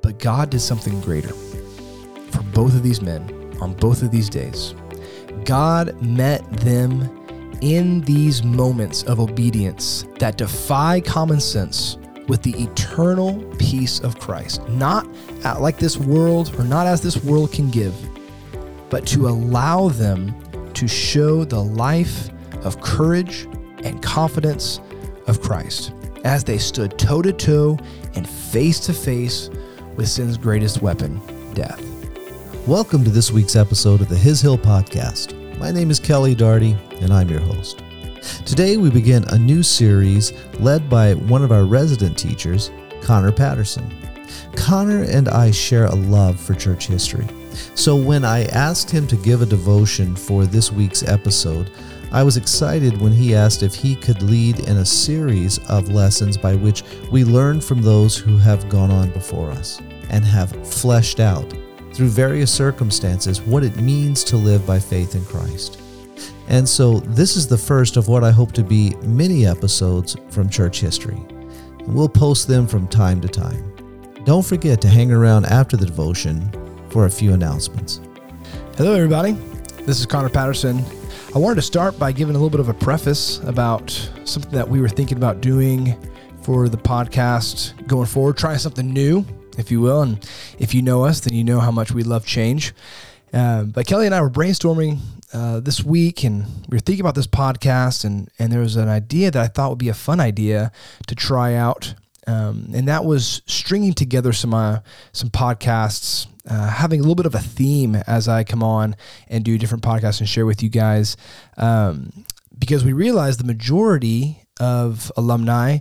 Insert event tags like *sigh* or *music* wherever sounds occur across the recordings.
But God did something greater for both of these men on both of these days. God met them in these moments of obedience that defy common sense with the eternal peace of Christ, not like this world or not as this world can give, but to allow them to show the life of courage and confidence of Christ as they stood toe to toe and face to face with sin's greatest weapon, death. Welcome to this week's episode of the His Hill Podcast. My name is Kelly Darty, and I'm your host. Today, we begin a new series led by one of our resident teachers, Connor Patterson. Connor and I share a love for church history. So, when I asked him to give a devotion for this week's episode, I was excited when he asked if he could lead in a series of lessons by which we learn from those who have gone on before us and have fleshed out, through various circumstances, what it means to live by faith in Christ. And so, this is the first of what I hope to be many episodes from church history. We'll post them from time to time. Don't forget to hang around after the devotion for a few announcements. Hello, everybody. This is Connor Patterson I wanted to start by giving a little bit of a preface about something that we were thinking about doing for the podcast going forward, trying something new, if you will. And if you know us, then you know how much we love change. Uh, but Kelly and I were brainstorming uh, this week, and we were thinking about this podcast, and and there was an idea that I thought would be a fun idea to try out, um, and that was stringing together some uh, some podcasts uh, having a little bit of a theme as I come on and do different podcasts and share with you guys. Um, because we realize the majority of alumni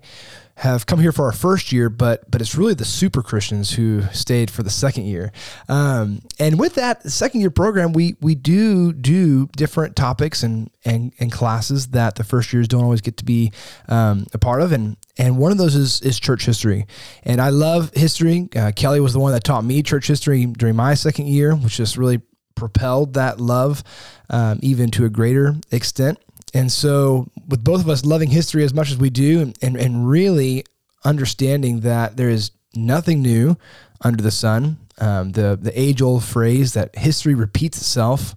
have come here for our first year, but but it's really the super Christians who stayed for the second year. Um, and with that second year program, we we do do different topics and and and classes that the first years don't always get to be um, a part of, and and one of those is is church history. And I love history. Uh, Kelly was the one that taught me church history during my second year, which just really propelled that love um, even to a greater extent. And so, with both of us loving history as much as we do, and, and really understanding that there is nothing new under the sun, um, the, the age old phrase that history repeats itself,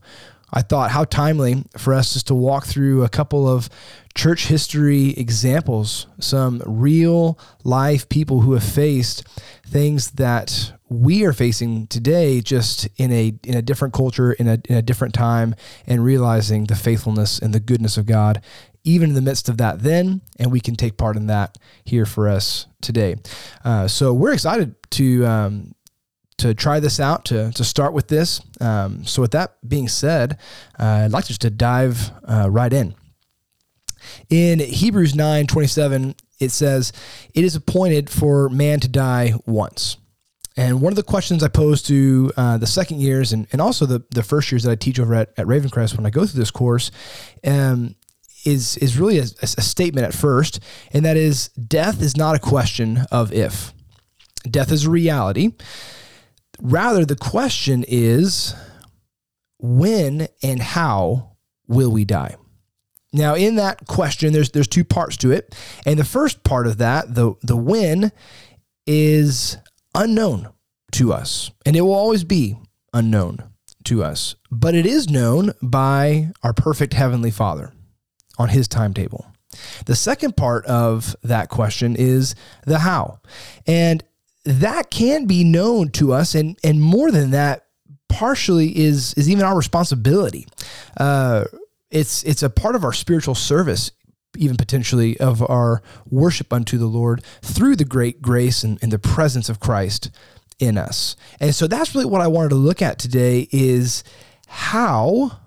I thought how timely for us just to walk through a couple of church history examples, some real life people who have faced things that we are facing today just in a in a different culture in a in a different time and realizing the faithfulness and the goodness of God even in the midst of that then and we can take part in that here for us today. Uh, so we're excited to um, to try this out to to start with this. Um, so with that being said uh, I'd like just to dive uh, right in. In Hebrews 9 27 it says it is appointed for man to die once and one of the questions I pose to uh, the second years and, and also the, the first years that I teach over at, at Ravencrest when I go through this course um, is, is really a, a statement at first, and that is death is not a question of if. Death is a reality. Rather, the question is when and how will we die? Now, in that question, there's there's two parts to it, and the first part of that, the the when, is unknown to us, and it will always be unknown to us. But it is known by our perfect Heavenly Father on His timetable. The second part of that question is the how. And that can be known to us, and, and more than that, partially is, is even our responsibility. Uh, it's, it's a part of our spiritual service even potentially of our worship unto the Lord through the great grace and, and the presence of Christ in us. And so that's really what I wanted to look at today is how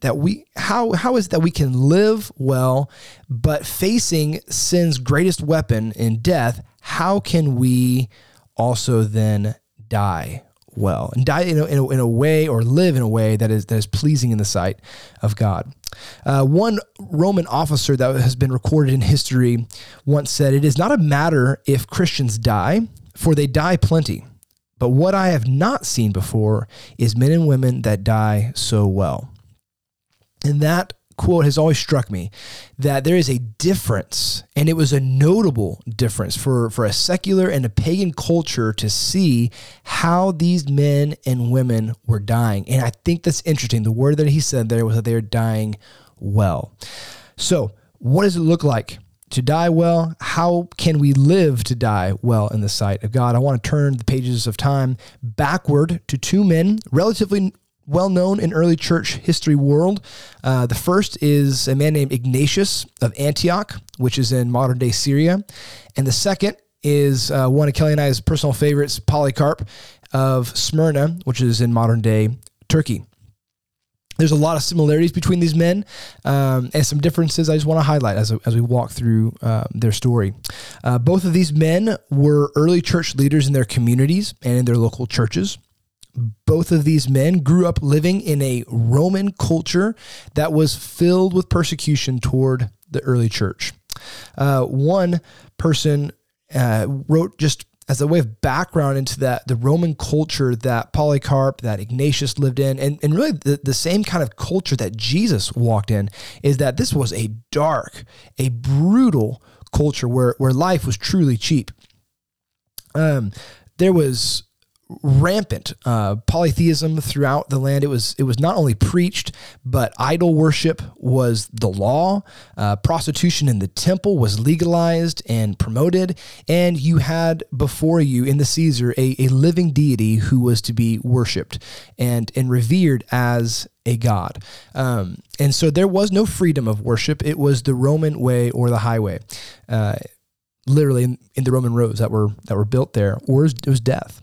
that we how how is that we can live well but facing sin's greatest weapon in death how can we also then die well and die in a, in a, in a way or live in a way that is that is pleasing in the sight of God uh, one Roman officer that has been recorded in history once said, It is not a matter if Christians die, for they die plenty. But what I have not seen before is men and women that die so well. And that quote has always struck me that there is a difference, and it was a notable difference for, for a secular and a pagan culture to see how these men and women were dying. And I think that's interesting. The word that he said there was that they are dying well. So, what does it look like to die well? How can we live to die well in the sight of God? I want to turn the pages of time backward to two men, relatively well known in early church history world. Uh, the first is a man named Ignatius of Antioch, which is in modern day Syria. And the second is uh, one of Kelly and I's personal favorites, Polycarp of Smyrna, which is in modern day Turkey. There's a lot of similarities between these men um, and some differences I just want to highlight as, as we walk through uh, their story. Uh, both of these men were early church leaders in their communities and in their local churches both of these men grew up living in a Roman culture that was filled with persecution toward the early church. Uh, one person uh, wrote just as a way of background into that the Roman culture that Polycarp, that Ignatius lived in, and, and really the, the same kind of culture that Jesus walked in, is that this was a dark, a brutal culture where, where life was truly cheap. Um, there was rampant uh, polytheism throughout the land. It was it was not only preached, but idol worship was the law. Uh, prostitution in the temple was legalized and promoted, and you had before you in the Caesar a, a living deity who was to be worshipped and and revered as a god. Um, and so there was no freedom of worship. It was the Roman way or the highway. Uh, literally in, in, the Roman roads that were that were built there, or it was death.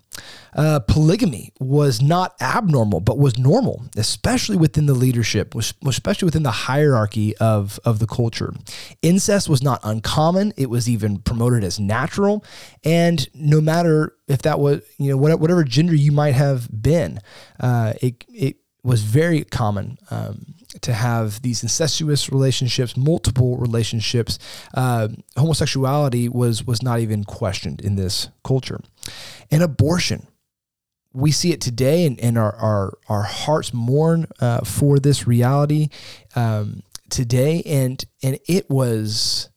Uh, polygamy was not abnormal, but was normal, especially within the leadership, especially within the hierarchy of, of the culture. Incest was not uncommon, it was even promoted as natural. And no matter if that was, you know, whatever gender you might have been, uh, it, it was very common. Um, to have these incestuous relationships, multiple relationships, uh, homosexuality was was not even questioned in this culture, and abortion we see it today and, and our, our, our hearts mourn uh, for this reality um, today. And, and it was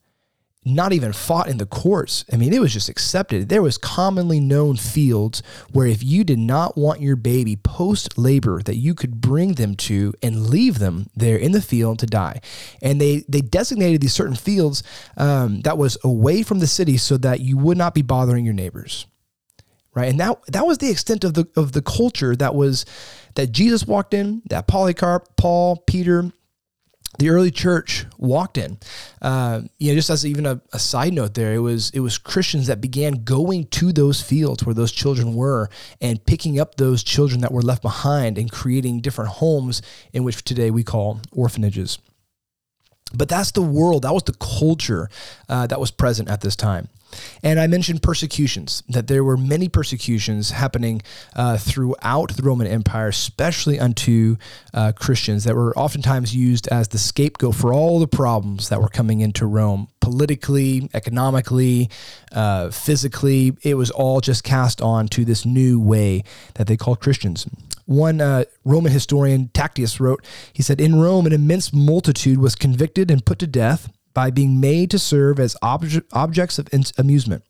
not even fought in the courts. I mean, it was just accepted. There was commonly known fields where if you did not want your baby post labor, that you could bring them to and leave them there in the field to die. And they they designated these certain fields um, that was away from the city so that you would not be bothering your neighbors right? And that that was the extent of the of the culture that was that Jesus walked in, that Polycarp, Paul, Peter, the early church walked in. Uh, you know, just as even a, a, side note, there it was it was Christians that began going to those fields where those children were and picking up those children that were left behind and creating different homes in which today we call orphanages. But that's the world. That was the culture uh, that was present at this time. And I mentioned persecutions, that there were many persecutions happening uh, throughout the Roman Empire, especially unto uh, Christians, that were oftentimes used as the scapegoat for all the problems that were coming into Rome politically, economically, uh, physically. It was all just cast on to this new way that they called Christians. One uh, Roman historian, Tacitus, wrote, he said, In Rome, an immense multitude was convicted and put to death by being made to serve as obje- objects of amusement.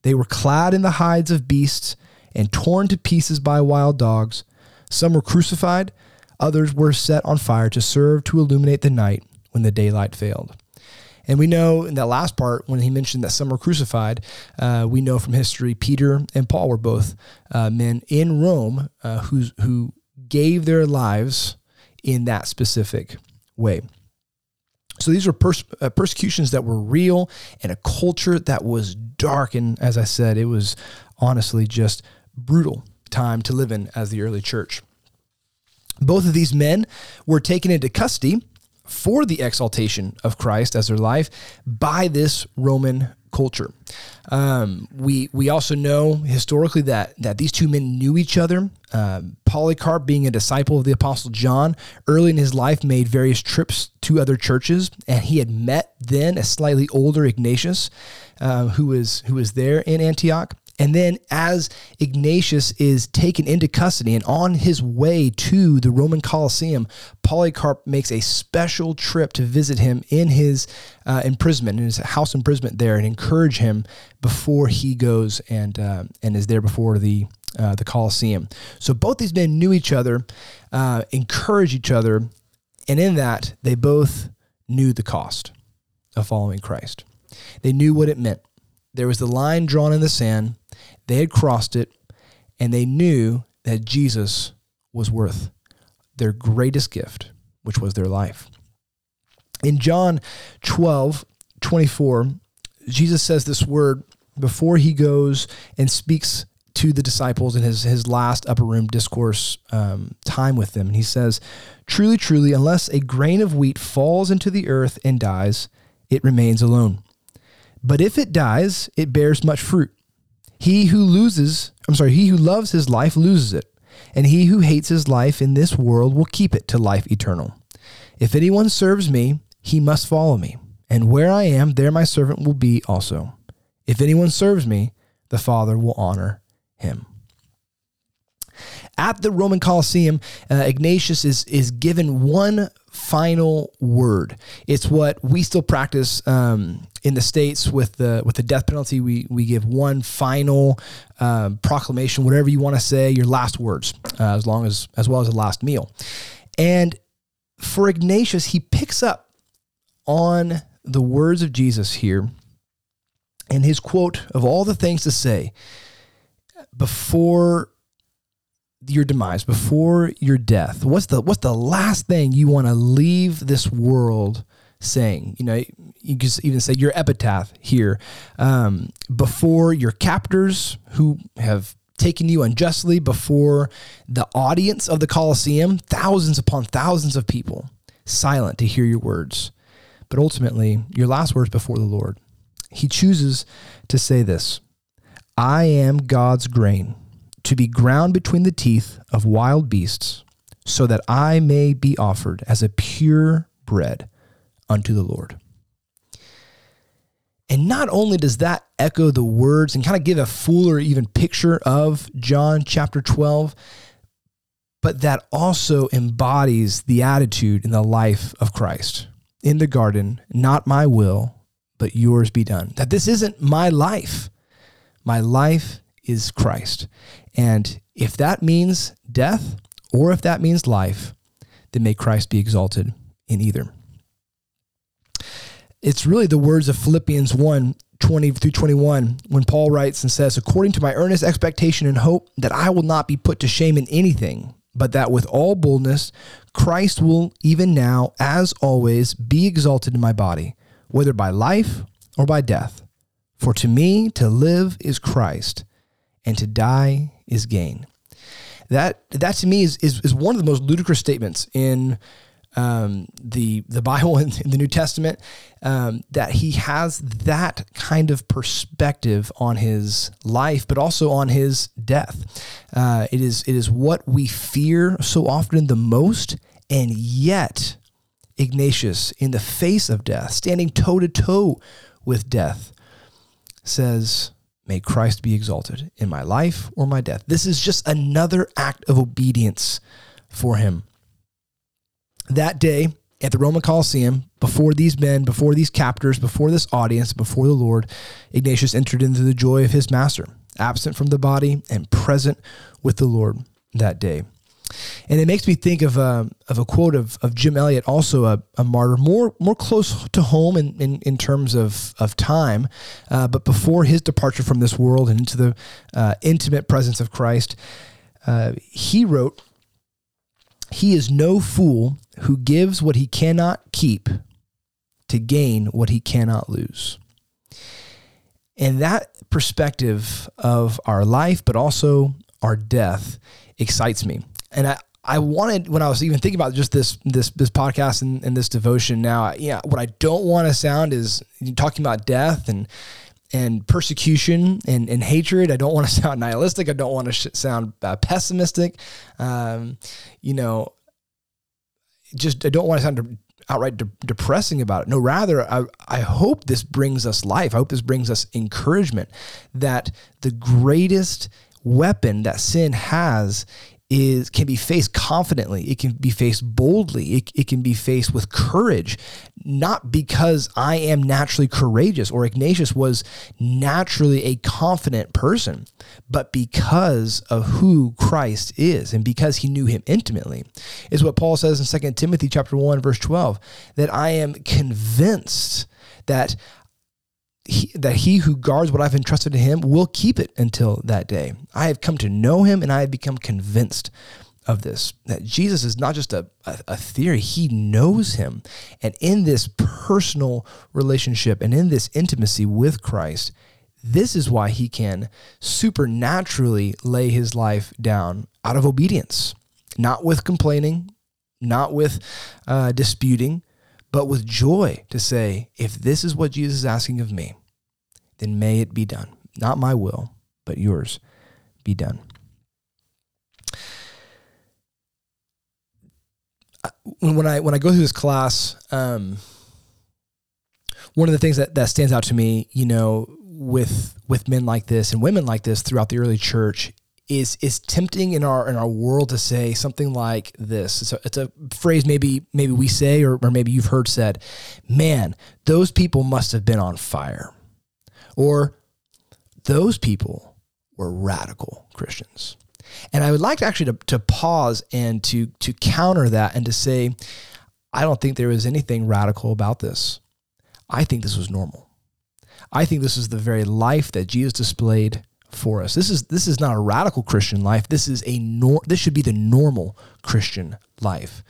They were clad in the hides of beasts and torn to pieces by wild dogs. Some were crucified, others were set on fire to serve to illuminate the night when the daylight failed. And we know in that last part, when he mentioned that some were crucified, uh, we know from history Peter and Paul were both uh, men in Rome uh, who gave their lives in that specific way. So these were pers- uh, persecutions that were real and a culture that was dark. And as I said, it was honestly just brutal time to live in as the early church. Both of these men were taken into custody for the exaltation of Christ as their life by this Roman culture. Um, we we also know historically that that these two men knew each other. Um, Polycarp, being a disciple of the Apostle John, early in his life made various trips to other churches, and he had met then a slightly older Ignatius, uh, who was who was there in Antioch. And then, as Ignatius is taken into custody and on his way to the Roman Colosseum, Polycarp makes a special trip to visit him in his uh, imprisonment, in his house imprisonment there, and encourage him before he goes and uh, and is there before the uh, the Colosseum. So both these men knew each other, uh, encouraged each other, and in that they both knew the cost of following Christ. They knew what it meant. There was the line drawn in the sand. They had crossed it, and they knew that Jesus was worth their greatest gift, which was their life. In John 12, 24, Jesus says this word before he goes and speaks to the disciples in his, his last upper room discourse um, time with them. And he says, Truly, truly, unless a grain of wheat falls into the earth and dies, it remains alone. But if it dies, it bears much fruit. He who loses, I'm sorry, he who loves his life loses it, and he who hates his life in this world will keep it to life eternal. If anyone serves me, he must follow me, and where I am, there my servant will be also. If anyone serves me, the Father will honor him. At the Roman Colosseum, uh, Ignatius is, is given one final word. It's what we still practice um, in the states with the with the death penalty. We we give one final um, proclamation, whatever you want to say, your last words, uh, as long as as well as the last meal. And for Ignatius, he picks up on the words of Jesus here, and his quote of all the things to say before your demise, before your death, what's the what's the last thing you want to leave this world saying? You know, you can even say your epitaph here um, before your captors who have taken you unjustly, before the audience of the Colosseum, thousands upon thousands of people silent to hear your words, but ultimately your last words before the Lord. He chooses to say this: "I am God's grain." To be ground between the teeth of wild beasts, so that I may be offered as a pure bread unto the Lord. And not only does that echo the words and kind of give a fuller even picture of John chapter 12, but that also embodies the attitude in the life of Christ in the garden, not my will, but yours be done. That this isn't my life. My life is Christ. And if that means death or if that means life, then may Christ be exalted in either. It's really the words of Philippians 1 20 through 21 when Paul writes and says, According to my earnest expectation and hope that I will not be put to shame in anything, but that with all boldness Christ will even now, as always, be exalted in my body, whether by life or by death. For to me to live is Christ and to die is gain. That that to me is is, is one of the most ludicrous statements in um, the the Bible in, the New Testament. Um, that he has that kind of perspective on his life, but also on his death. Uh, it is it is what we fear so often the most, and yet Ignatius, in the face of death, standing toe to toe with death, says, May Christ be exalted in my life or my death. This is just another act of obedience for him. That day at the Roman Colosseum, before these men, before these captors, before this audience, before the Lord, Ignatius entered into the joy of his master, absent from the body and present with the Lord that day. And it makes me think of a, um, of a quote of, of Jim Elliot, also a, a martyr, more more close to home in, in, in terms of, of time, uh, but before his departure from this world and into the uh, intimate presence of Christ, uh, he wrote, He is no fool who gives what he cannot keep to gain what he cannot lose. And that perspective of our life, but also our death, excites me and I, I wanted when I was even thinking about just this this this podcast and, and this devotion now, yeah, what I don't want to sound is talking about death and and persecution and, and hatred. I don't want to *laughs* sound nihilistic. I don't want to sh- sound uh, pessimistic. Um, you know, just I don't want to sound outright de- depressing about it. No, rather, I, I hope this brings us life. I hope this brings us encouragement that the greatest weapon that sin has is can be faced confidently. It can be faced boldly. It, it can be faced with courage. Not because i am naturally courageous or ignatius was naturally a confident person but because of who christ is and because he knew him intimately is what paul says in 2 timothy chapter 1 verse 12 that i am convinced that he, that he who guards what I've entrusted to him will keep it until that day. I have come to know him and I have become convinced of this that Jesus is not just a, a, a, theory, he knows him. And in this personal relationship and in this intimacy with Christ, this is why he can supernaturally lay his life down out of obedience, not with complaining, not with uh, disputing, but with joy to say, if this is what Jesus is asking of me, then may it be done. Not my will, but yours be done. When I when I go through this class, um, one of the things that, that stands out to me, you know, with with men like this and women like this throughout the early church is is tempting in our in our world to say something like this. So it's a phrase maybe maybe we say or, or maybe you've heard said, "Man, those people must have been on fire," or "Those people were radical Christians." And I would like to actually to, to pause and to to counter that and to say, I don't think there was anything radical about this. I think this was normal. I think this is the very life that Jesus displayed for us. This is this is not a radical Christian life. This is a nor- this should be the normal Christian life.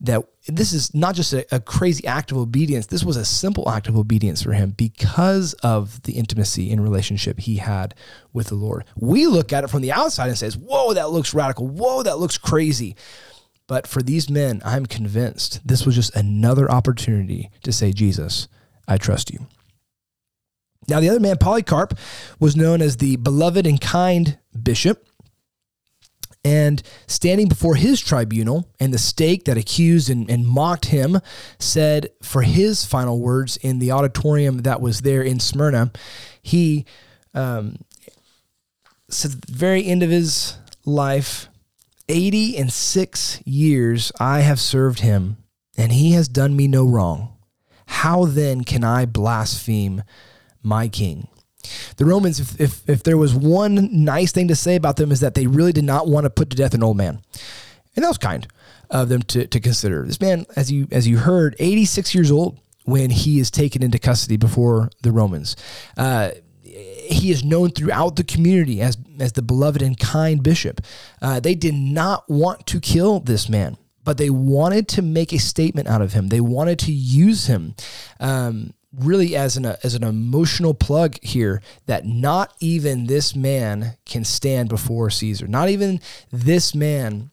That this is not just a, a, crazy act of obedience. This was a simple act of obedience for him because of the intimacy and relationship he had with the Lord. We look at it from the outside and says, "Whoa, that looks radical. Whoa, that looks crazy." But for these men, I'm convinced this was just another opportunity to say, "Jesus, I trust you." Now, the other man, Polycarp, was known as the beloved and kind bishop. And standing before his tribunal, and the stake that accused and, and, mocked him said for his final words in the auditorium that was there in Smyrna, he um, said at the very end of his life, 80 and six years I have served him, and he has done me no wrong. How then can I blaspheme my king. The Romans, if, if, if there was one nice thing to say about them, is that they really did not want to put to death an old man. And that was kind of them to, to consider. This man, as you as you heard, 86 years old when he is taken into custody before the Romans. Uh, he is known throughout the community as, as the beloved and kind bishop. Uh, they did not want to kill this man, but they wanted to make a statement out of him. They wanted to use him um, really as an as an emotional plug here that not even this man can stand before Caesar. Not even this man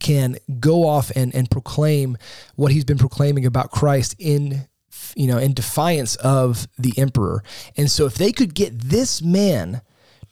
can go off and, and proclaim what he's been proclaiming about Christ in you know in defiance of the emperor. And so if they could get this man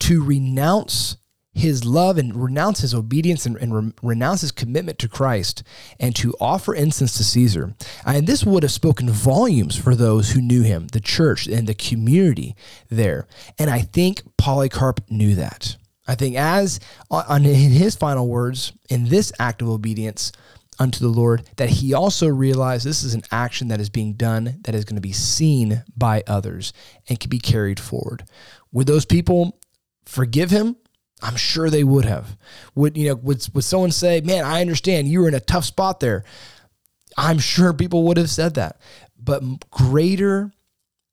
to renounce his love and renounce his obedience and, and re- renounce his commitment to Christ and to offer incense to Caesar. And this would have spoken volumes for those who knew him, the church and the community there. And I think Polycarp knew that. I think as uh, on in his final words in this act of obedience unto the Lord that he also realized this is an action that is being done that is going to be seen by others and can be carried forward. Would those people forgive him? I'm sure they would have. Would you know? Would would someone say, "Man, I understand you were in a tough spot there"? I'm sure people would have said that. But greater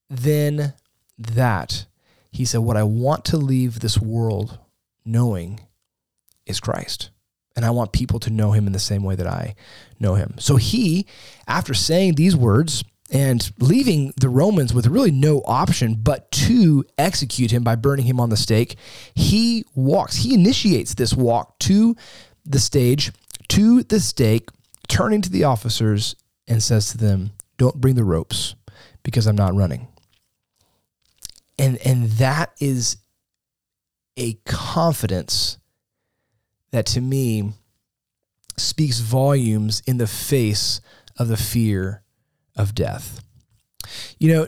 than that, he said, "What I want to leave this world knowing is Christ." And I want people to know him in the same way that I know him. So he, after saying these words, and leaving the Romans with really no option but to execute him by burning him on the stake, he walks, he initiates this walk to the stage, to the stake, turning to the officers and says to them, Don't bring the ropes because I'm not running. And, and that is a confidence that to me speaks volumes in the face of the fear of death. You know,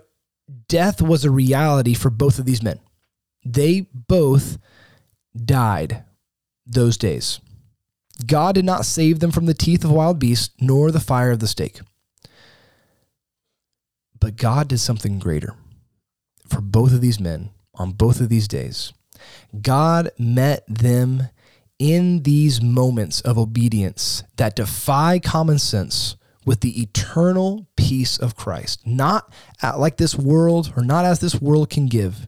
death was a reality for both of these men. They both died those days. God did not save them from the teeth of wild beasts nor the fire of the stake. But God did something greater for both of these men on both of these days. God met them in these moments of obedience that defy common sense with the eternal peace of Christ, not like this world or not as this world can give,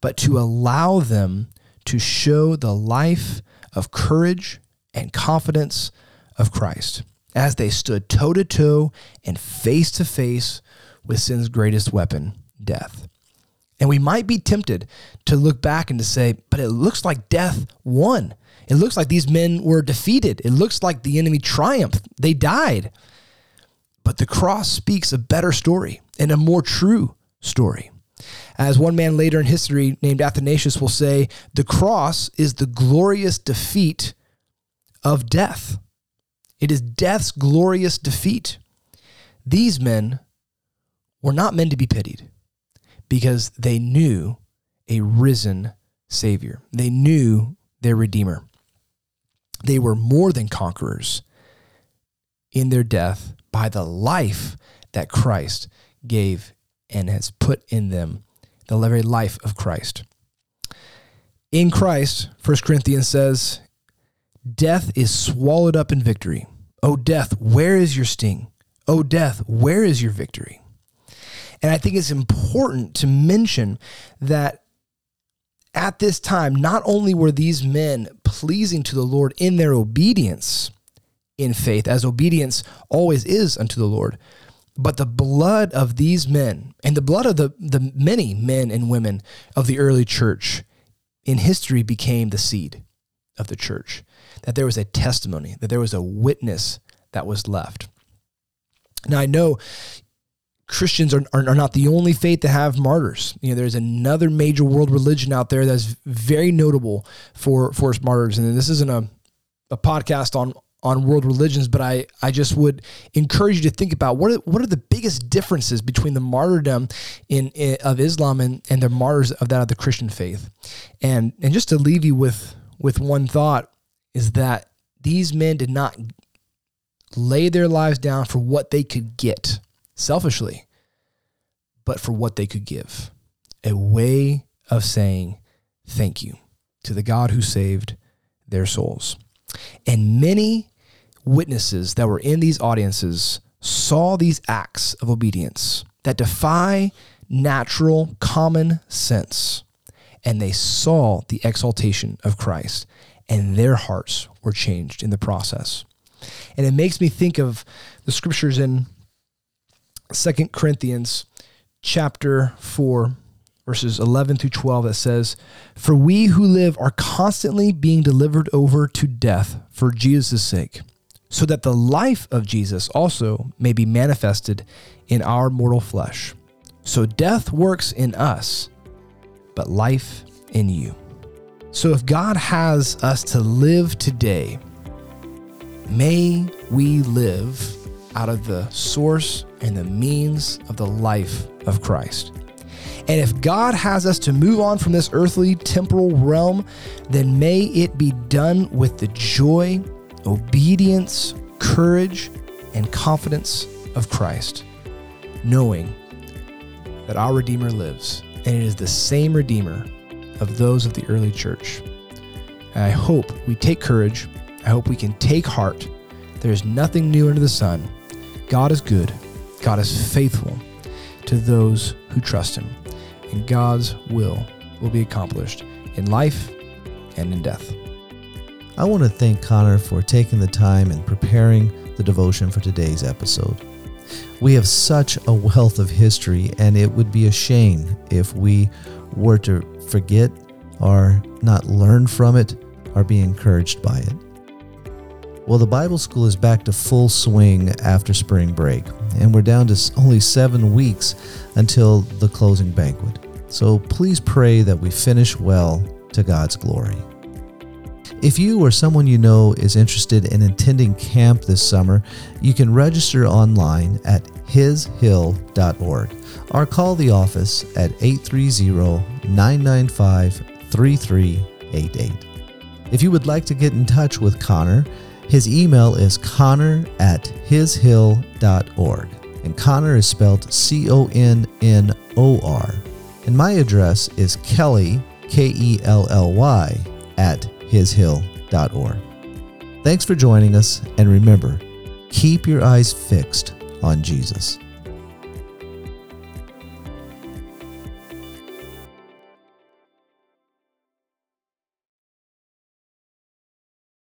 but to allow them to show the life of courage and confidence of Christ as they stood toe to toe and face to face with sin's greatest weapon, death. And we might be tempted to look back and to say, but it looks like death won. It looks like these men were defeated. It looks like the enemy triumphed. They died. But the cross speaks a better story and a more true story. As one man later in history named Athanasius will say, the cross is the glorious defeat of death. It is death's glorious defeat. These men were not men to be pitied because they knew a risen Savior. They knew their Redeemer. They were more than conquerors in their death by the life that Christ gave and has put in them, the very life of Christ. In Christ, 1 Corinthians says, death is swallowed up in victory. O death, where is your sting? O death, where is your victory? And I think it's important to mention that at this time, not only were these men pleasing to the Lord in their obedience in faith, as obedience always is unto the Lord, but the blood of these men and the blood of the, the many men and women of the early church in history became the seed of the church. That there was a testimony, that there was a witness that was left. Now, I know Christians are, are, are, not the only faith to have martyrs. You know, there's another major world religion out there that's very notable for for its martyrs. And this isn't a, a podcast on on world religions, but I, I just would encourage you to think about what are, what are the biggest differences between the martyrdom in, in of Islam and, and the martyrs of that of the Christian faith. And and just to leave you with with one thought is that these men did not lay their lives down for what they could get selfishly, but for what they could give. A way of saying thank you to the God who saved their souls. And many witnesses that were in these audiences saw these acts of obedience that defy natural common sense. And they saw the exaltation of Christ, and their hearts were changed in the process. And it makes me think of the scriptures in Second Corinthians chapter 4 verses 11 through 12 that says, For we who live are constantly being delivered over to death for Jesus' sake, so that the life of Jesus also may be manifested in our mortal flesh. So death works in us, but life in you. So if God has us to live today, may we live out of the source and the means of the life of Christ. And if God has us to move on from this earthly temporal realm, then may it be done with the joy, obedience, courage, and confidence of Christ, knowing that our Redeemer lives, and it is the same Redeemer of those of the early church. And I hope we take courage. I hope we can take heart. There is nothing new under the sun. God is good. God is faithful to those who trust him and God's will will be accomplished in life and in death. I want to thank Connor for taking the time and preparing the devotion for today's episode. We have such a wealth of history, and it would be a shame if we were to forget or not learn from it or be encouraged by it. Well, the Bible school is back to full swing after spring break, and we're down to only seven weeks until the closing banquet. So please pray that we finish well to God's glory. If you or someone you know is interested in attending camp this summer, you can register online at hishill.org or call the office at 830 995 3388. If you would like to get in touch with Connor, his email is connor at hishill.org. And Connor is spelled C O N N O R. And my address is Kelly, K E L L Y, at hishill.org. Thanks for joining us, and remember, keep your eyes fixed on Jesus.